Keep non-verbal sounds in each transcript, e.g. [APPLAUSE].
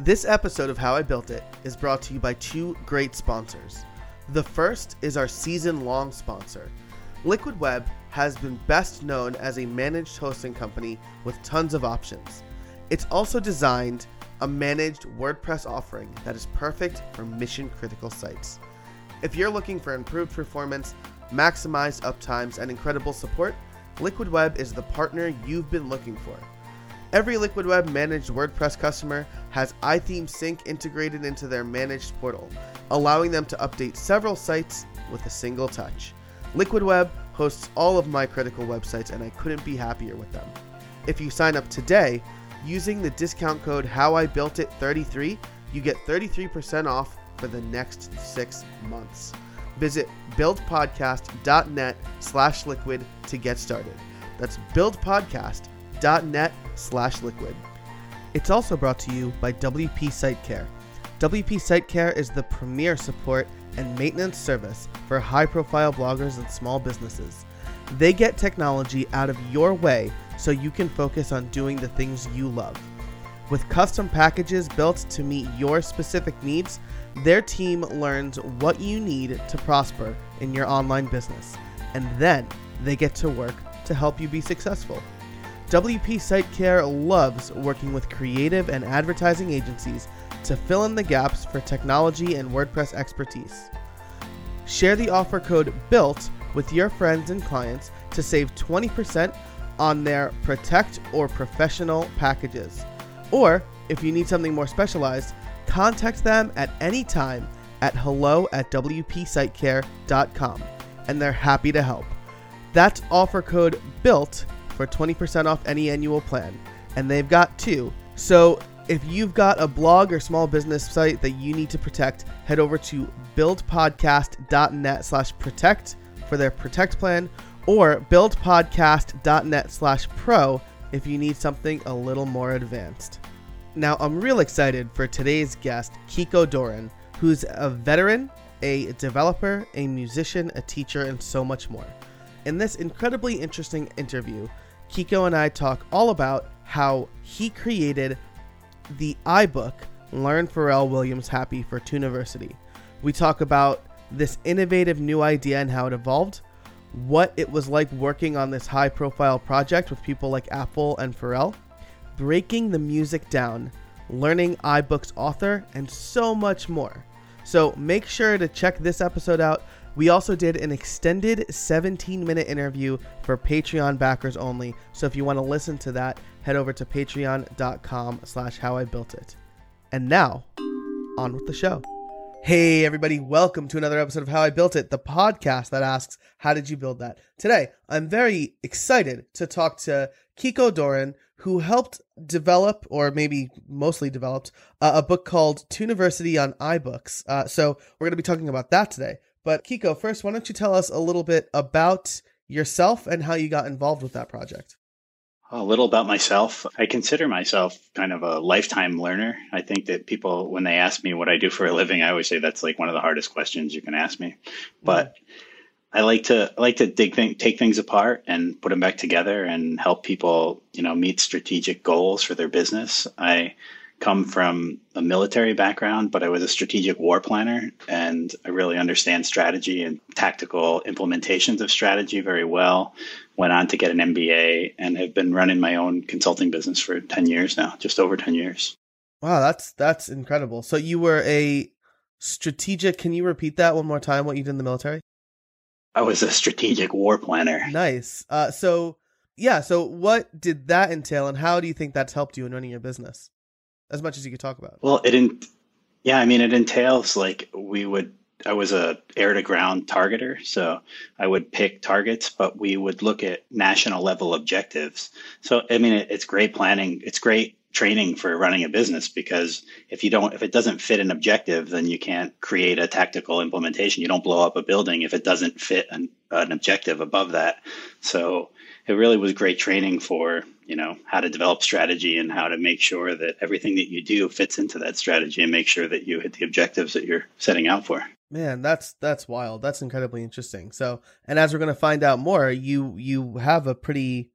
This episode of How I Built It is brought to you by two great sponsors. The first is our season long sponsor. Liquid Web has been best known as a managed hosting company with tons of options. It's also designed a managed WordPress offering that is perfect for mission critical sites. If you're looking for improved performance, maximized uptimes, and incredible support, Liquid Web is the partner you've been looking for. Every Liquid Web managed WordPress customer has iThemes Sync integrated into their managed portal, allowing them to update several sites with a single touch. Liquid Web hosts all of my critical websites, and I couldn't be happier with them. If you sign up today using the discount code HowIBuiltIt33, you get 33% off for the next six months. Visit buildpodcast.net slash liquid to get started. That's buildpodcast.net slash liquid. It's also brought to you by WP Site Care. WP Site Care is the premier support and maintenance service for high profile bloggers and small businesses. They get technology out of your way so you can focus on doing the things you love. With custom packages built to meet your specific needs, their team learns what you need to prosper in your online business, and then they get to work to help you be successful. WP Site Care loves working with creative and advertising agencies to fill in the gaps for technology and WordPress expertise. Share the offer code BUILT with your friends and clients to save 20% on their Protect or Professional packages. Or, if you need something more specialized, contact them at any time at hello at wpsitecare.com and they're happy to help. That's offer code BUILT for 20% off any annual plan. And they've got two. So if you've got a blog or small business site that you need to protect, head over to buildpodcast.net slash protect for their protect plan or buildpodcast.net slash pro if you need something a little more advanced. Now, I'm real excited for today's guest, Kiko Doran, who's a veteran, a developer, a musician, a teacher, and so much more. In this incredibly interesting interview, Kiko and I talk all about how he created the iBook Learn Pharrell Williams Happy for Tuniversity. We talk about this innovative new idea and how it evolved, what it was like working on this high profile project with people like Apple and Pharrell, breaking the music down, learning iBooks Author, and so much more. So make sure to check this episode out. We also did an extended 17 minute interview for Patreon backers only. So if you want to listen to that, head over to patreon.com slash how I built it. And now, on with the show. Hey everybody, welcome to another episode of How I Built It, the podcast that asks, how did you build that? Today, I'm very excited to talk to Kiko Doran, who helped develop, or maybe mostly developed, uh, a book called Tuniversity on iBooks. Uh, so we're going to be talking about that today. But Kiko, first, why don't you tell us a little bit about yourself and how you got involved with that project? A little about myself. I consider myself kind of a lifetime learner. I think that people, when they ask me what I do for a living, I always say that's like one of the hardest questions you can ask me. But I like to I like to dig th- take things apart and put them back together and help people, you know, meet strategic goals for their business. I come from a military background, but I was a strategic war planner and I really understand strategy and tactical implementations of strategy very well. Went on to get an MBA and have been running my own consulting business for 10 years now, just over 10 years. Wow, that's that's incredible. So you were a strategic, can you repeat that one more time what you did in the military? I was a strategic war planner. Nice. Uh so yeah, so what did that entail and how do you think that's helped you in running your business? As much as you could talk about. Well, it didn't. Yeah, I mean, it entails like we would. I was a air to ground targeter, so I would pick targets, but we would look at national level objectives. So I mean, it, it's great planning. It's great training for running a business because if you don't if it doesn't fit an objective then you can't create a tactical implementation you don't blow up a building if it doesn't fit an, an objective above that so it really was great training for you know how to develop strategy and how to make sure that everything that you do fits into that strategy and make sure that you hit the objectives that you're setting out for. Man that's that's wild. That's incredibly interesting. So and as we're going to find out more you you have a pretty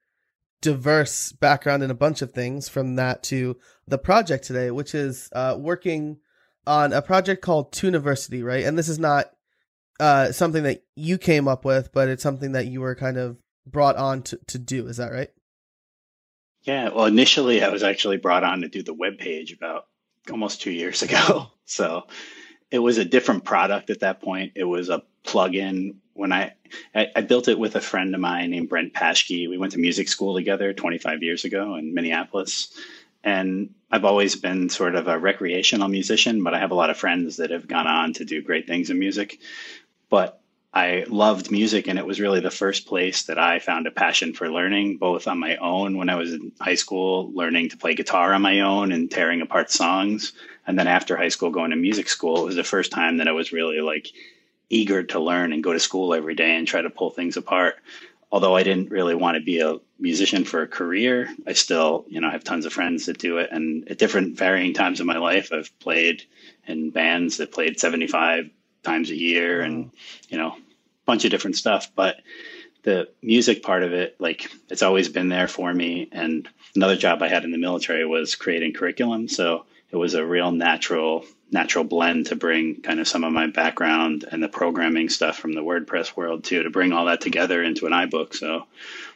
diverse background in a bunch of things from that to the project today, which is uh, working on a project called Tuniversity, right? And this is not uh, something that you came up with, but it's something that you were kind of brought on to, to do. Is that right? Yeah. Well, initially I was actually brought on to do the web page about almost two years ago. [LAUGHS] So it was a different product at that point. It was a plugin. When I, I, I built it with a friend of mine named Brent Paschke. We went to music school together 25 years ago in Minneapolis. And I've always been sort of a recreational musician, but I have a lot of friends that have gone on to do great things in music. But I loved music, and it was really the first place that I found a passion for learning, both on my own when I was in high school, learning to play guitar on my own and tearing apart songs. And then after high school, going to music school, it was the first time that I was really like eager to learn and go to school every day and try to pull things apart. Although I didn't really want to be a musician for a career, I still, you know, have tons of friends that do it. And at different varying times in my life, I've played in bands that played 75 times a year and, you know, bunch of different stuff, but the music part of it, like it's always been there for me. And another job I had in the military was creating curriculum. So it was a real natural, natural blend to bring kind of some of my background and the programming stuff from the WordPress world too, to bring all that together into an iBook. So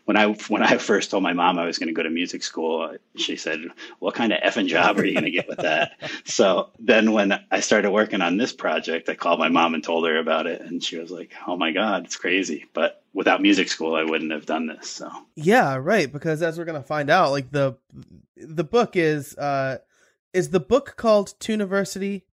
when I when I first told my mom I was going to go to music school, she said, "What kind of effing job are you going to get with that?" [LAUGHS] so then when I started working on this project, I called my mom and told her about it, and she was like, "Oh my god, it's crazy!" But without music school, I wouldn't have done this. So yeah, right. Because as we're going to find out, like the the book is uh is the book called Tuniversity?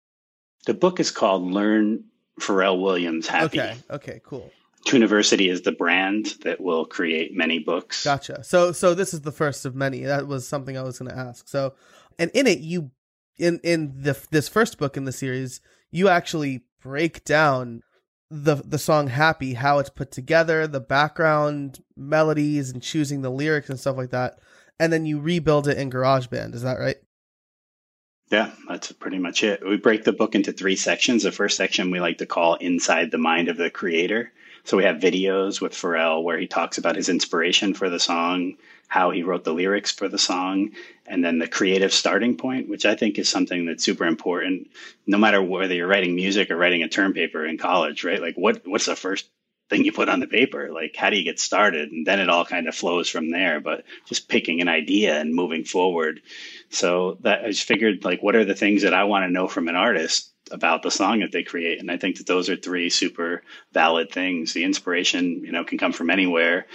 The book is called Learn Pharrell Williams Happy. Okay. Okay. Cool. Tuniversity is the brand that will create many books. Gotcha. So so this is the first of many. That was something I was going to ask. So and in it you in in the this first book in the series, you actually break down the the song Happy, how it's put together, the background melodies and choosing the lyrics and stuff like that. And then you rebuild it in GarageBand. Is that right? Yeah, that's pretty much it. We break the book into three sections. The first section we like to call Inside the Mind of the Creator. So we have videos with Pharrell where he talks about his inspiration for the song, how he wrote the lyrics for the song, and then the creative starting point, which I think is something that's super important. No matter whether you're writing music or writing a term paper in college, right? Like what what's the first thing you put on the paper? Like how do you get started? And then it all kind of flows from there. But just picking an idea and moving forward. So that I just figured like what are the things that I want to know from an artist about the song that they create. And I think that those are three super valid things. The inspiration, you know, can come from anywhere.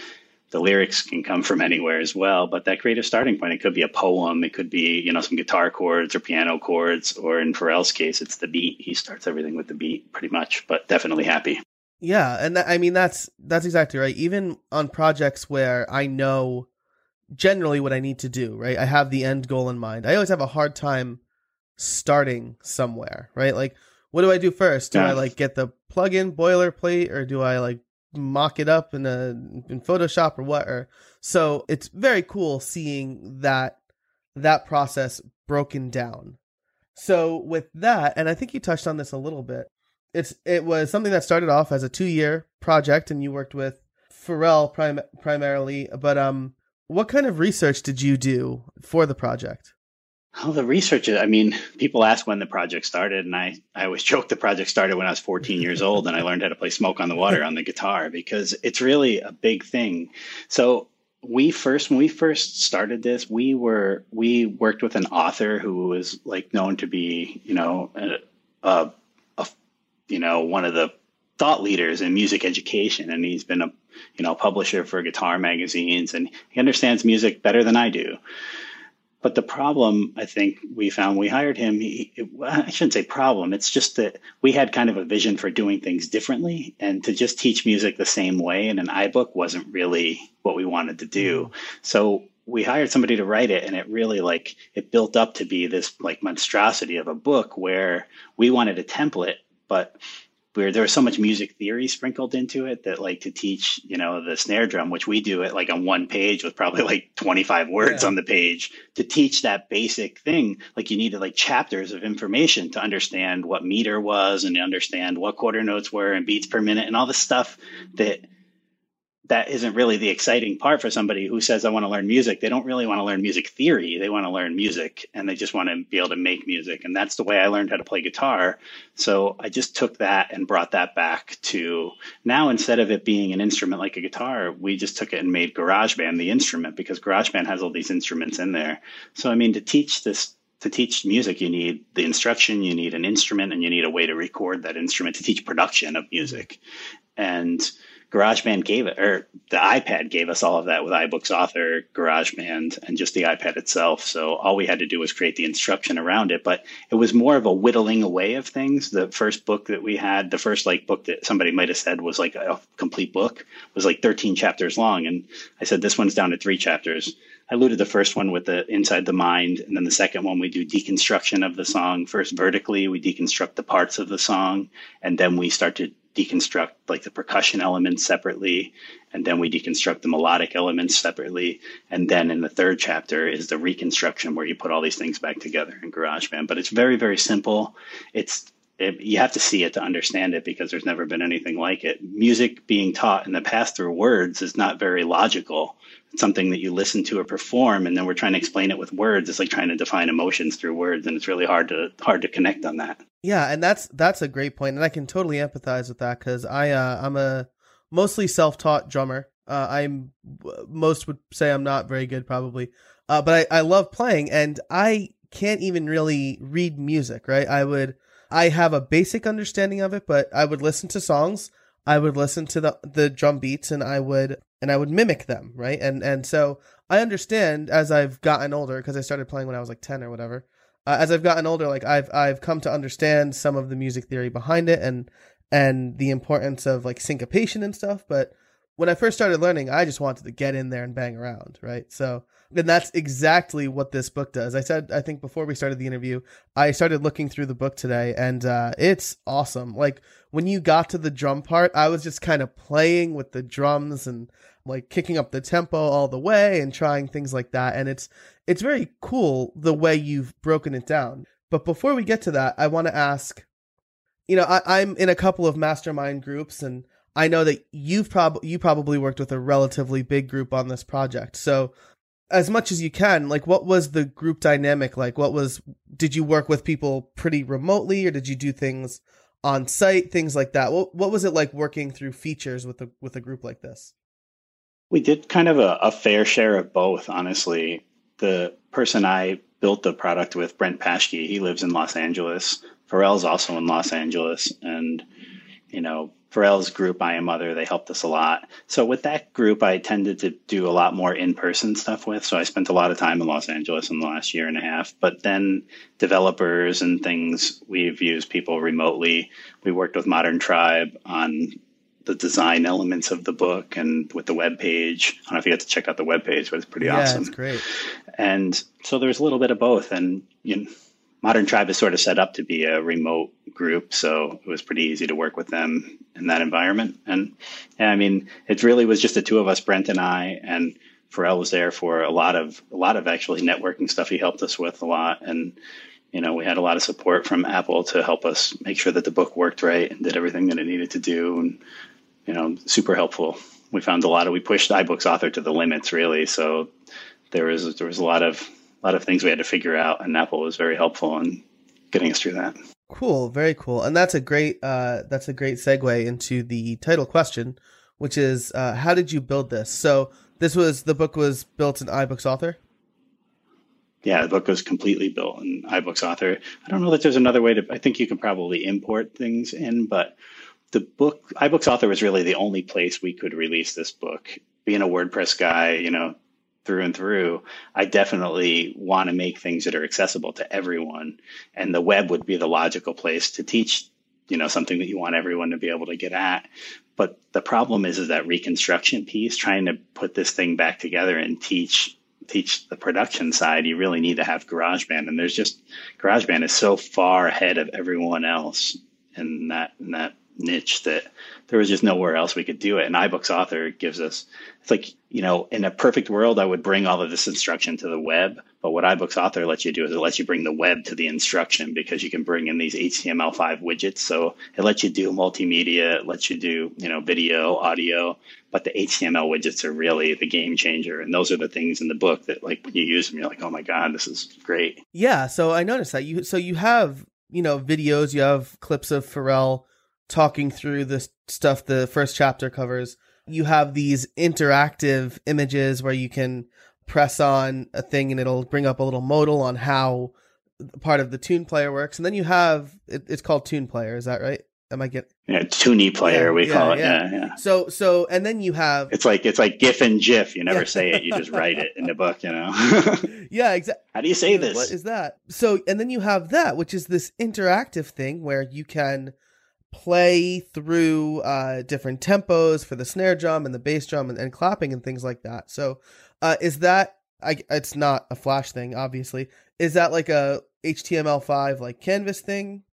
The lyrics can come from anywhere as well, but that creative starting point, it could be a poem, it could be, you know, some guitar chords or piano chords, or in Pharrell's case, it's the beat. He starts everything with the beat pretty much, but definitely happy. Yeah, and th- I mean that's that's exactly right. Even on projects where I know generally what I need to do, right? I have the end goal in mind. I always have a hard time starting somewhere, right? Like, what do I do first? Do yeah. I like get the plug-in boilerplate, or do I like mock it up in a in Photoshop or what? Or so it's very cool seeing that that process broken down. So with that, and I think you touched on this a little bit. It's it was something that started off as a two year project, and you worked with Pharrell prim- primarily. But um, what kind of research did you do for the project? Oh, the research. I mean, people ask when the project started, and I, I always [LAUGHS] joke the project started when I was 14 years old and I learned how to play Smoke on the Water on the guitar because it's really a big thing. So we first, when we first started this, we were we worked with an author who was like known to be, you know, a, a, a you know one of the thought leaders in music education, and he's been a you know publisher for guitar magazines, and he understands music better than I do. But the problem, I think we found we hired him. He, I shouldn't say problem. It's just that we had kind of a vision for doing things differently, and to just teach music the same way in an iBook wasn't really what we wanted to do. Mm-hmm. So we hired somebody to write it, and it really like it built up to be this like monstrosity of a book where we wanted a template, but where there was so much music theory sprinkled into it that like to teach you know the snare drum which we do it like on one page with probably like 25 words yeah. on the page to teach that basic thing like you needed like chapters of information to understand what meter was and understand what quarter notes were and beats per minute and all the stuff that that isn't really the exciting part for somebody who says I want to learn music. They don't really want to learn music theory. They want to learn music and they just want to be able to make music. And that's the way I learned how to play guitar. So I just took that and brought that back to now instead of it being an instrument like a guitar, we just took it and made GarageBand the instrument because GarageBand has all these instruments in there. So I mean to teach this to teach music, you need the instruction, you need an instrument, and you need a way to record that instrument to teach production of music. And GarageBand gave it, or the iPad gave us all of that with iBooks Author, GarageBand, and just the iPad itself. So all we had to do was create the instruction around it. But it was more of a whittling away of things. The first book that we had, the first like book that somebody might have said was like a complete book, was like 13 chapters long. And I said, this one's down to three chapters. I alluded the first one with the inside the mind, and then the second one we do deconstruction of the song. First vertically, we deconstruct the parts of the song, and then we start to deconstruct like the percussion elements separately and then we deconstruct the melodic elements separately. And then in the third chapter is the reconstruction where you put all these things back together in garageband. But it's very very simple. It's it, you have to see it to understand it because there's never been anything like it. Music being taught in the past through words is not very logical something that you listen to or perform and then we're trying to explain it with words it's like trying to define emotions through words and it's really hard to hard to connect on that yeah, and that's that's a great point, and I can totally empathize with that because I uh, I'm a mostly self-taught drummer. Uh, I'm most would say I'm not very good, probably, uh, but I, I love playing, and I can't even really read music. Right? I would I have a basic understanding of it, but I would listen to songs. I would listen to the the drum beats, and I would and I would mimic them. Right? And and so I understand as I've gotten older because I started playing when I was like ten or whatever uh, as I've gotten older, like I've I've come to understand some of the music theory behind it and and the importance of like syncopation and stuff. But when I first started learning, I just wanted to get in there and bang around, right? So, and that's exactly what this book does. I said, I think before we started the interview, I started looking through the book today, and uh, it's awesome. Like when you got to the drum part, I was just kind of playing with the drums and like kicking up the tempo all the way and trying things like that. And it's it's very cool the way you've broken it down. But before we get to that, I want to ask, you know, I, I'm in a couple of mastermind groups and I know that you've probably you probably worked with a relatively big group on this project. So as much as you can, like what was the group dynamic like? What was did you work with people pretty remotely or did you do things on site, things like that? What what was it like working through features with a with a group like this? We did kind of a, a fair share of both, honestly. The person I built the product with, Brent Paschke, he lives in Los Angeles. Pharrell's also in Los Angeles. And, you know, Pharrell's group, I Am Other, they helped us a lot. So with that group, I tended to do a lot more in-person stuff with. So I spent a lot of time in Los Angeles in the last year and a half. But then developers and things, we've used people remotely. We worked with Modern Tribe on the design elements of the book and with the web page. I don't know if you had to check out the web page, but it's pretty yeah, awesome. it's great. And so there's a little bit of both. And you know, Modern Tribe is sort of set up to be a remote group, so it was pretty easy to work with them in that environment. And I mean, it really was just the two of us, Brent and I, and Pharrell was there for a lot of a lot of actually networking stuff. He helped us with a lot, and you know, we had a lot of support from Apple to help us make sure that the book worked right and did everything that it needed to do. And you know, super helpful. We found a lot of we pushed iBooks author to the limits really. So there was there was a lot of a lot of things we had to figure out, and Apple was very helpful in getting us through that. Cool, very cool, and that's a great uh, that's a great segue into the title question, which is uh, how did you build this? So this was the book was built in iBooks Author. Yeah, the book was completely built in iBooks Author. I don't know that there's another way to. I think you can probably import things in, but the book iBooks Author was really the only place we could release this book. Being a WordPress guy, you know, through and through, I definitely want to make things that are accessible to everyone, and the web would be the logical place to teach, you know, something that you want everyone to be able to get at. But the problem is, is that reconstruction piece, trying to put this thing back together and teach teach the production side, you really need to have GarageBand, and there's just GarageBand is so far ahead of everyone else in that in that niche that there was just nowhere else we could do it. And iBooks Author gives us, it's like, you know, in a perfect world, I would bring all of this instruction to the web. But what iBooks Author lets you do is it lets you bring the web to the instruction because you can bring in these HTML5 widgets. So it lets you do multimedia, it lets you do, you know, video, audio, but the HTML widgets are really the game changer. And those are the things in the book that like when you use them, you're like, oh my God, this is great. Yeah. So I noticed that you, so you have, you know, videos, you have clips of Pharrell talking through the stuff the first chapter covers. You have these interactive images where you can press on a thing and it'll bring up a little modal on how part of the tune player works. And then you have it, it's called tune player. Is that right? Am I getting? Yeah, Toonie player yeah, we yeah, call it. Yeah. yeah, yeah. So so and then you have it's like it's like GIF and GIF. You never say it. You just write it in the book. You know. [LAUGHS] [LAUGHS] yeah, exactly. How do you say this? What is that? So and then you have that, which is this interactive thing where you can play through uh, different tempos for the snare drum and the bass drum and, and clapping and things like that. So, uh, is that I, it's not a Flash thing, obviously. Is that like a HTML5 like Canvas thing?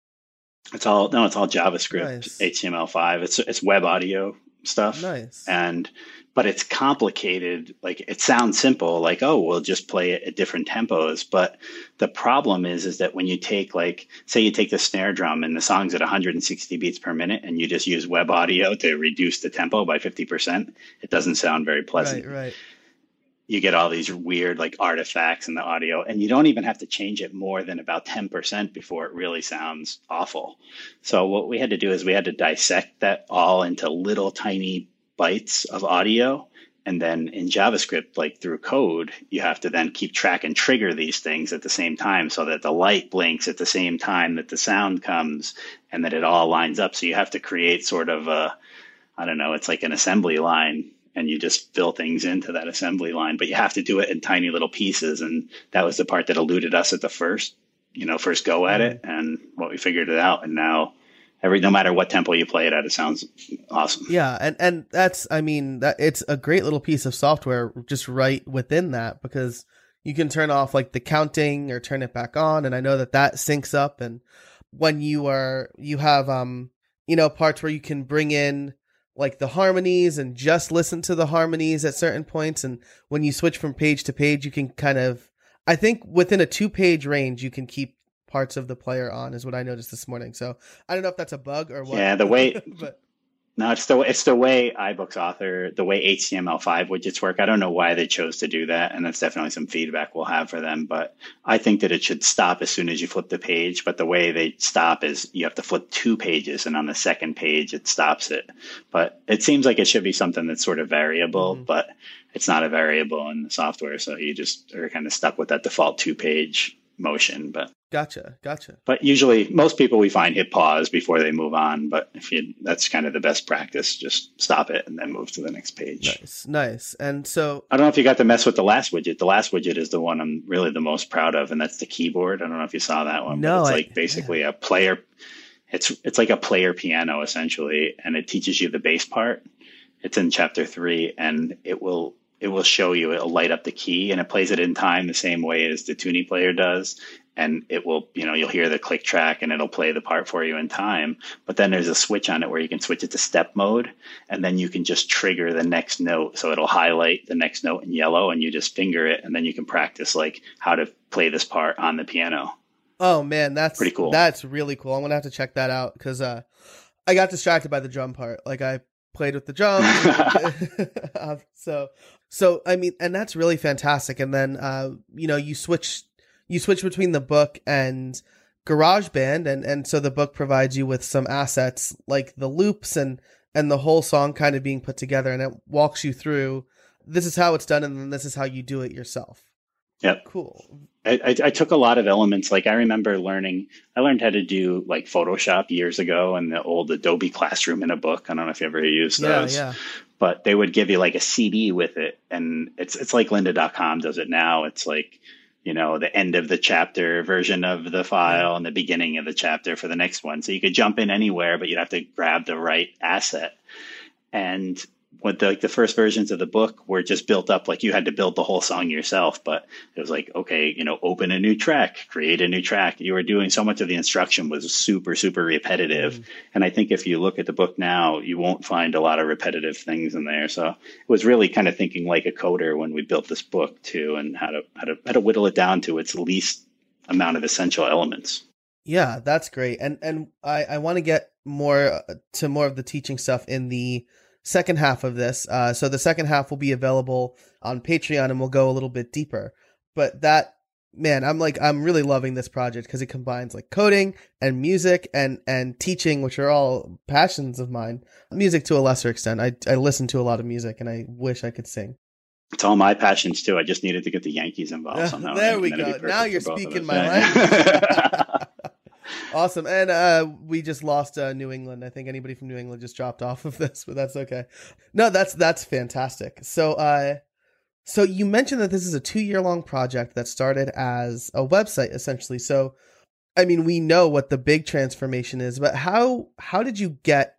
It's all no, it's all JavaScript, nice. HTML5. It's it's web audio stuff. Nice. And but it's complicated. Like it sounds simple, like oh, we'll just play it at different tempos. But the problem is, is that when you take like, say, you take the snare drum and the song's at 160 beats per minute, and you just use web audio to reduce the tempo by 50 percent, it doesn't sound very pleasant. Right. Right. You get all these weird like artifacts in the audio, and you don't even have to change it more than about 10% before it really sounds awful. So, what we had to do is we had to dissect that all into little tiny bytes of audio. And then in JavaScript, like through code, you have to then keep track and trigger these things at the same time so that the light blinks at the same time that the sound comes and that it all lines up. So you have to create sort of a, I don't know, it's like an assembly line and you just fill things into that assembly line, but you have to do it in tiny little pieces. And that was the part that eluded us at the first, you know, first go at mm-hmm. it. And what we figured it out. And now every no matter what tempo you play it at, it sounds awesome. Yeah, and and that's I mean that it's a great little piece of software just right within that because you can turn off like the counting or turn it back on, and I know that that syncs up. And when you are you have um you know parts where you can bring in like the harmonies and just listen to the harmonies at certain points, and when you switch from page to page, you can kind of I think within a two page range you can keep parts of the player on is what I noticed this morning. So I don't know if that's a bug or what. Yeah, the way. [LAUGHS] but no, it's the it's the way iBooks Author, the way HTML5 widgets work. I don't know why they chose to do that, and that's definitely some feedback we'll have for them. But I think that it should stop as soon as you flip the page. But the way they stop is you have to flip two pages, and on the second page it stops it. But it seems like it should be something that's sort of variable, mm-hmm. but it's not a variable in the software, so you just are kind of stuck with that default two page motion. But Gotcha, gotcha. But usually, most people we find hit pause before they move on. But if you, that's kind of the best practice. Just stop it and then move to the next page. Nice, nice. And so, I don't know if you got to mess with the last widget. The last widget is the one I'm really the most proud of, and that's the keyboard. I don't know if you saw that one. No, but it's I, like basically yeah. a player. It's it's like a player piano essentially, and it teaches you the bass part. It's in chapter three, and it will it will show you it'll light up the key and it plays it in time the same way as the Toonie player does and it will you know you'll hear the click track and it'll play the part for you in time. But then there's a switch on it where you can switch it to step mode and then you can just trigger the next note. So it'll highlight the next note in yellow and you just finger it and then you can practice like how to play this part on the piano. Oh man that's pretty cool. that's really cool. I'm gonna have to check that out because uh i got distracted by the drum part. Like i played with the drum. [LAUGHS] [LAUGHS] So so i mean and that's really fantastic. And then uh you know you switch you switch between the book and GarageBand, and and so the book provides you with some assets like the loops and and the whole song kind of being put together, and it walks you through. This is how it's done, and then this is how you do it yourself. Yep. Cool. I, I, took a lot of elements. Like I remember learning, I learned how to do like Photoshop years ago in the old Adobe Classroom in a book. I don't know if you ever used those. Yeah, yeah. But they would give you like a CD with it, and it's it's like Lynda.com does it now. It's like you know the end of the chapter version of the mm-hmm. file and the beginning of the chapter for the next one. So you could jump in anywhere but you'd have to grab the right asset. And what the, like the first versions of the book were just built up like you had to build the whole song yourself but it was like okay you know open a new track create a new track. You were doing so much of the instruction was super super repetitive. Mm. and i think if you look at the book now you won't find a lot of repetitive things in there. So it was really kind of thinking like a coder when we built this book too and how to how to how to whittle it down to its least amount of essential elements. Yeah that's great. And and i i want to get more uh, to more of the teaching stuff in the second half of this. Uh, so the second half will be available on Patreon and we'll go a little bit deeper. But that man, I'm like I'm really loving this project because it combines like coding and music and and teaching, which are all passions of mine. Music to a lesser extent. I I listen to a lot of music and I wish I could sing. It's all my passions too. I just needed to get the Yankees involved [LAUGHS] somehow. there we go. Now you're speaking my [LAUGHS] language. [LAUGHS] awesome. And uh, we just lost uh, New England. I think anybody from New England just dropped off of [LAUGHS] this, but that's okay. No, that's that's fantastic. So, uh, so you mentioned that this is a two year long project that started as a website essentially. So, I mean, we know what the big transformation is, but how how did you get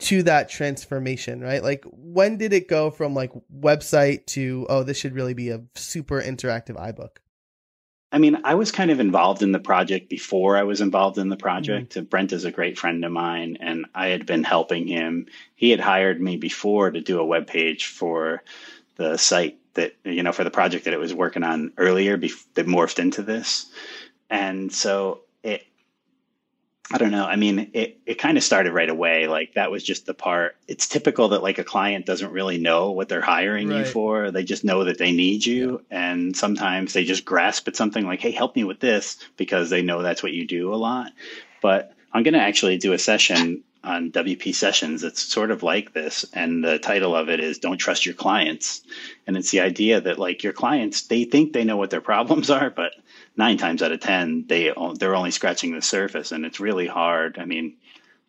to that transformation, right? Like when did it go from like website to oh, this should really be a super interactive iBook? I mean, I was kind of involved in the project before I was involved in the project. Mm-hmm. Brent is a great friend of mine, and I had been helping him. He had hired me before to do a web page for the site that you know for the project that it was working on earlier that morphed into this, and so it I don't know. I mean, it, it kind of started right away. Like that was just the part. It's typical that like a client doesn't really know what they're hiring right. you for. They just know that they need you. Yeah. And sometimes they just grasp at something like, Hey, help me with this because they know that's what you do a lot. But I'm going to actually do a session on WP sessions. It's sort of like this. And the title of it is Don't Trust Your Clients. And it's the idea that like your clients, they think they know what their problems are, but nine times out of ten they they're only scratching the surface and it's really hard. I mean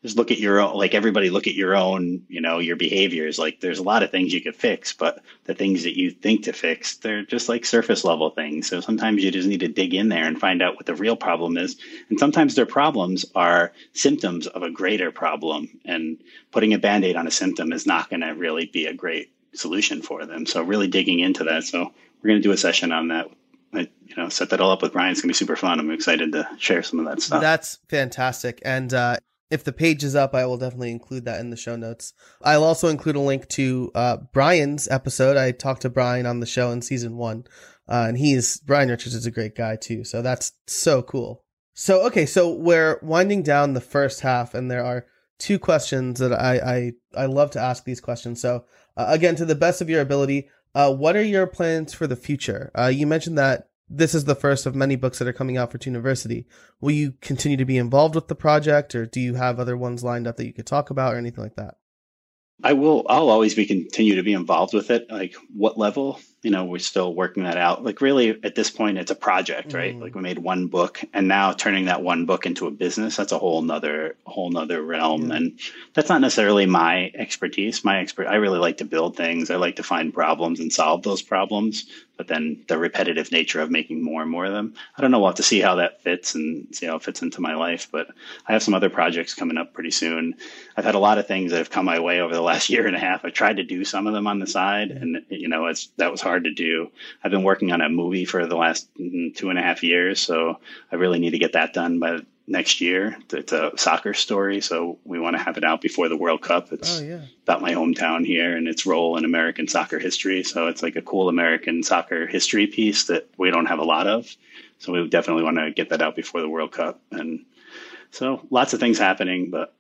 just look at your own like everybody look at your own you know your behaviors. Like there's a lot of things you could fix but the things that you think to fix they're just like surface level things. So sometimes you just need to dig in there and find out what the real problem is. And sometimes their problems are symptoms of a greater problem and putting a band-aid on a symptom is not going to really be a great solution for them. So really digging into that. So we're going to do a session on that I, you know, set that all up with Brian. It's gonna be super fun. I'm excited to share some of that stuff. That's fantastic. And uh, if the page is up, I will definitely include that in the show notes. I'll also include a link to uh, Brian's episode. I talked to Brian on the show in season one, uh, and he's Brian Richards is a great guy too. So that's so cool. So okay, so we're winding down the first half, and there are two questions that I I, I love to ask these questions. So uh, again, to the best of your ability, uh, what are your plans for the future? Uh, you mentioned that this is the first of many books that are coming out for Tuniversity. Will you continue to be involved with the project, or do you have other ones lined up that you could talk about, or anything like that? I will. I'll always be continue to be involved with it. Like what level? You know, we're still working that out. Like really at this point, it's a project, right? Mm. Like we made one book and now turning that one book into a business, that's a whole nother, whole nother realm. Yeah. And that's not necessarily my expertise. My expert, I really like to build things. I like to find problems and solve those problems, but then the repetitive nature of making more and more of them. I don't know. We'll have to see how that fits and see how it fits into my life, but I have some other projects coming up pretty soon. I've had a lot of things that have come my way over the last [LAUGHS] year and a half. I tried to do some of them on the side and, you know, it's, that was hard hard to do. I've been working on a movie for the last mm, two and a half years, so I really need to get that done by next year. It's a soccer story, so we want to have it out before the World Cup. It's oh, yeah. about my hometown here and its role in American soccer history. So it's like a cool American soccer history piece that we don't have a lot of. So we definitely want to get that out before the World Cup. And so lots of things happening, but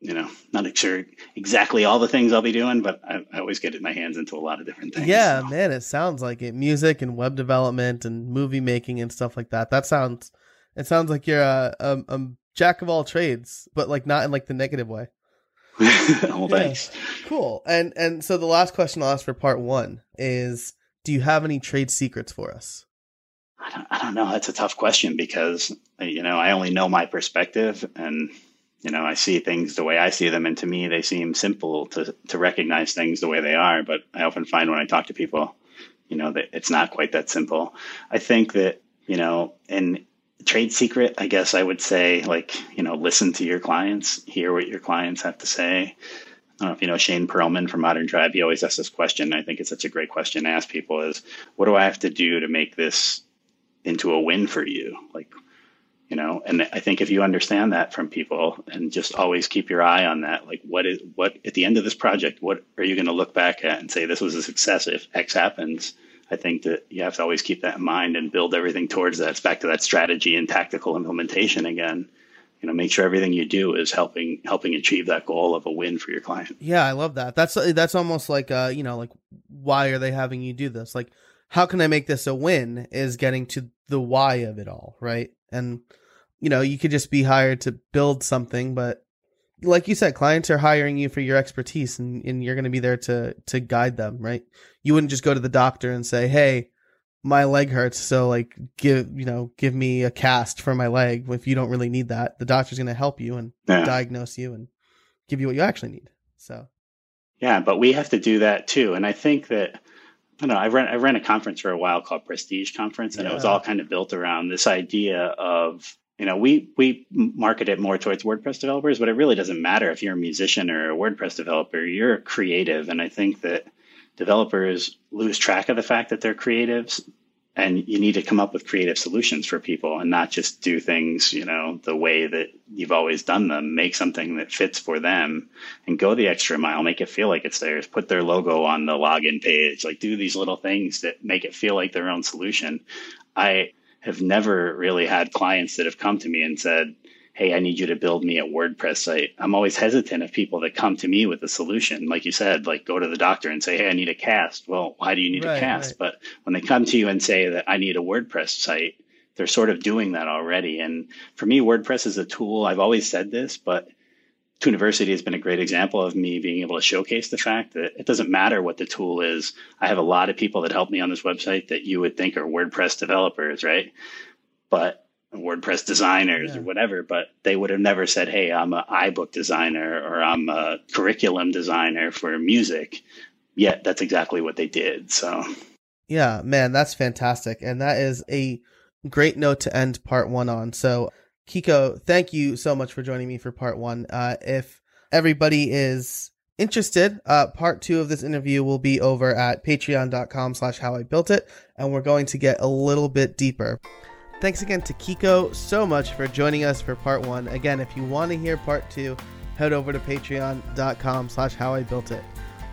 you know, not sure exactly all the things I'll be doing, but I, I always get my hands into a lot of different things. Yeah, so. man, it sounds like it. Music and web development and movie making and stuff like that. That sounds, it sounds like you're a, a, a jack of all trades, but like not in like the negative way. [LAUGHS] well, thanks. Yeah. Cool. And and so the last question I'll ask for part one is: Do you have any trade secrets for us? I don't, I don't know. That's a tough question because you know I only know my perspective and you know, I see things the way I see them, and to me, they seem simple to to recognize things the way they are. But I often find when I talk to people, you know, that it's not quite that simple. I think that you know, in trade secret, I guess I would say, like, you know, listen to your clients, hear what your clients have to say. I don't know if you know Shane Pearlman from Modern Tribe. He always asks this question. I think it's such a great question to ask people is what do I have to do to make this into a win for you? Like, you know, and I think if you understand that from people and just always keep your eye on that, like what is what at the end of this project, what are you going to look back at and say this was a success. If X happens? I think that you have to always keep that in mind and build everything towards that. It's back to that strategy and tactical implementation again. You know make sure everything you do is helping helping achieve that goal of a win for your client. Yeah i love that. That's that's almost like uh you know like why are they having you do this? Like how can i make this a win is getting to the why of it all right? And you know you could just be hired to build something but like you said clients are hiring you for your expertise and, and you're going to be there to to guide them right? You wouldn't just go to the doctor and say hey my leg hurts so like give you know give me a cast for my leg. If you don't really need that the doctor's going to help you and yeah. diagnose you and give you what you actually need so. Yeah but we have to do that too and i think that i don't know i ran i ran a conference for a while called prestige conference and yeah. it was all kind of built around this idea of you know we we market it more towards wordpress developers but it really doesn't matter if you're a musician or a wordpress developer you're a creative and i think that developers lose track of the fact that they're creatives and you need to come up with creative solutions for people and not just do things you know the way that you've always done them. Make something that fits for them and go the extra mile. Make it feel like it's theirs. Put their logo on the login page. Like do these little things that make it feel like their own solution. I have never really had clients that have come to me and said hey, I need you to build me a WordPress site. I'm always hesitant of people that come to me with a solution. Like you said, like go to the doctor and say, hey, I need a cast. Well, why do you need right, a cast? Right. But when they come to you and say that I need a WordPress site, they're sort of doing that already. And for me, WordPress is a tool. I've always said this, but Tuniversity has been a great example of me being able to showcase the fact that it doesn't matter what the tool is. I have a lot of people that help me on this website that you would think are WordPress developers, right? But WordPress designers yeah. or whatever, but they would have never said, "Hey, I'm an iBook designer or I'm a curriculum designer for music." Yet that's exactly what they did. So, yeah, man, that's fantastic, and that is a great note to end part one on. So, Kiko, thank you so much for joining me for part one. Uh, if everybody is interested, uh, part two of this interview will be over at patreon.com slash how I built it, and we're going to get a little bit deeper. Thanks again to Kiko so much for joining us for part one. Again, if you want to hear part two, head over to patreon.com slash how I built it.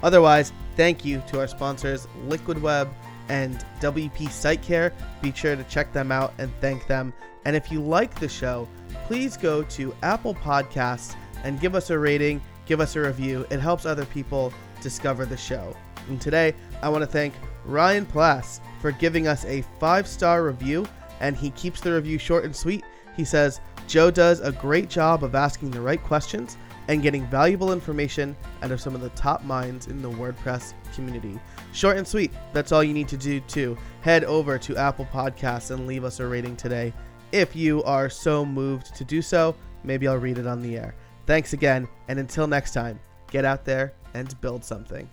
Otherwise, thank you to our sponsors, Liquid Web and WP Site Care. Be sure to check them out and thank them. And if you like the show, please go to Apple Podcasts and give us a rating, give us a review. It helps other people discover the show. And today, I want to thank Ryan Plass for giving us a five star review and he keeps the review short and sweet. He says, Joe does a great job of asking the right questions and getting valuable information out of some of the top minds in the WordPress community. Short and sweet, that's all you need to do too. Head over to Apple Podcasts and leave us a rating today. If you are so moved to do so, maybe I'll read it on the air. Thanks again, and until next time, get out there and build something.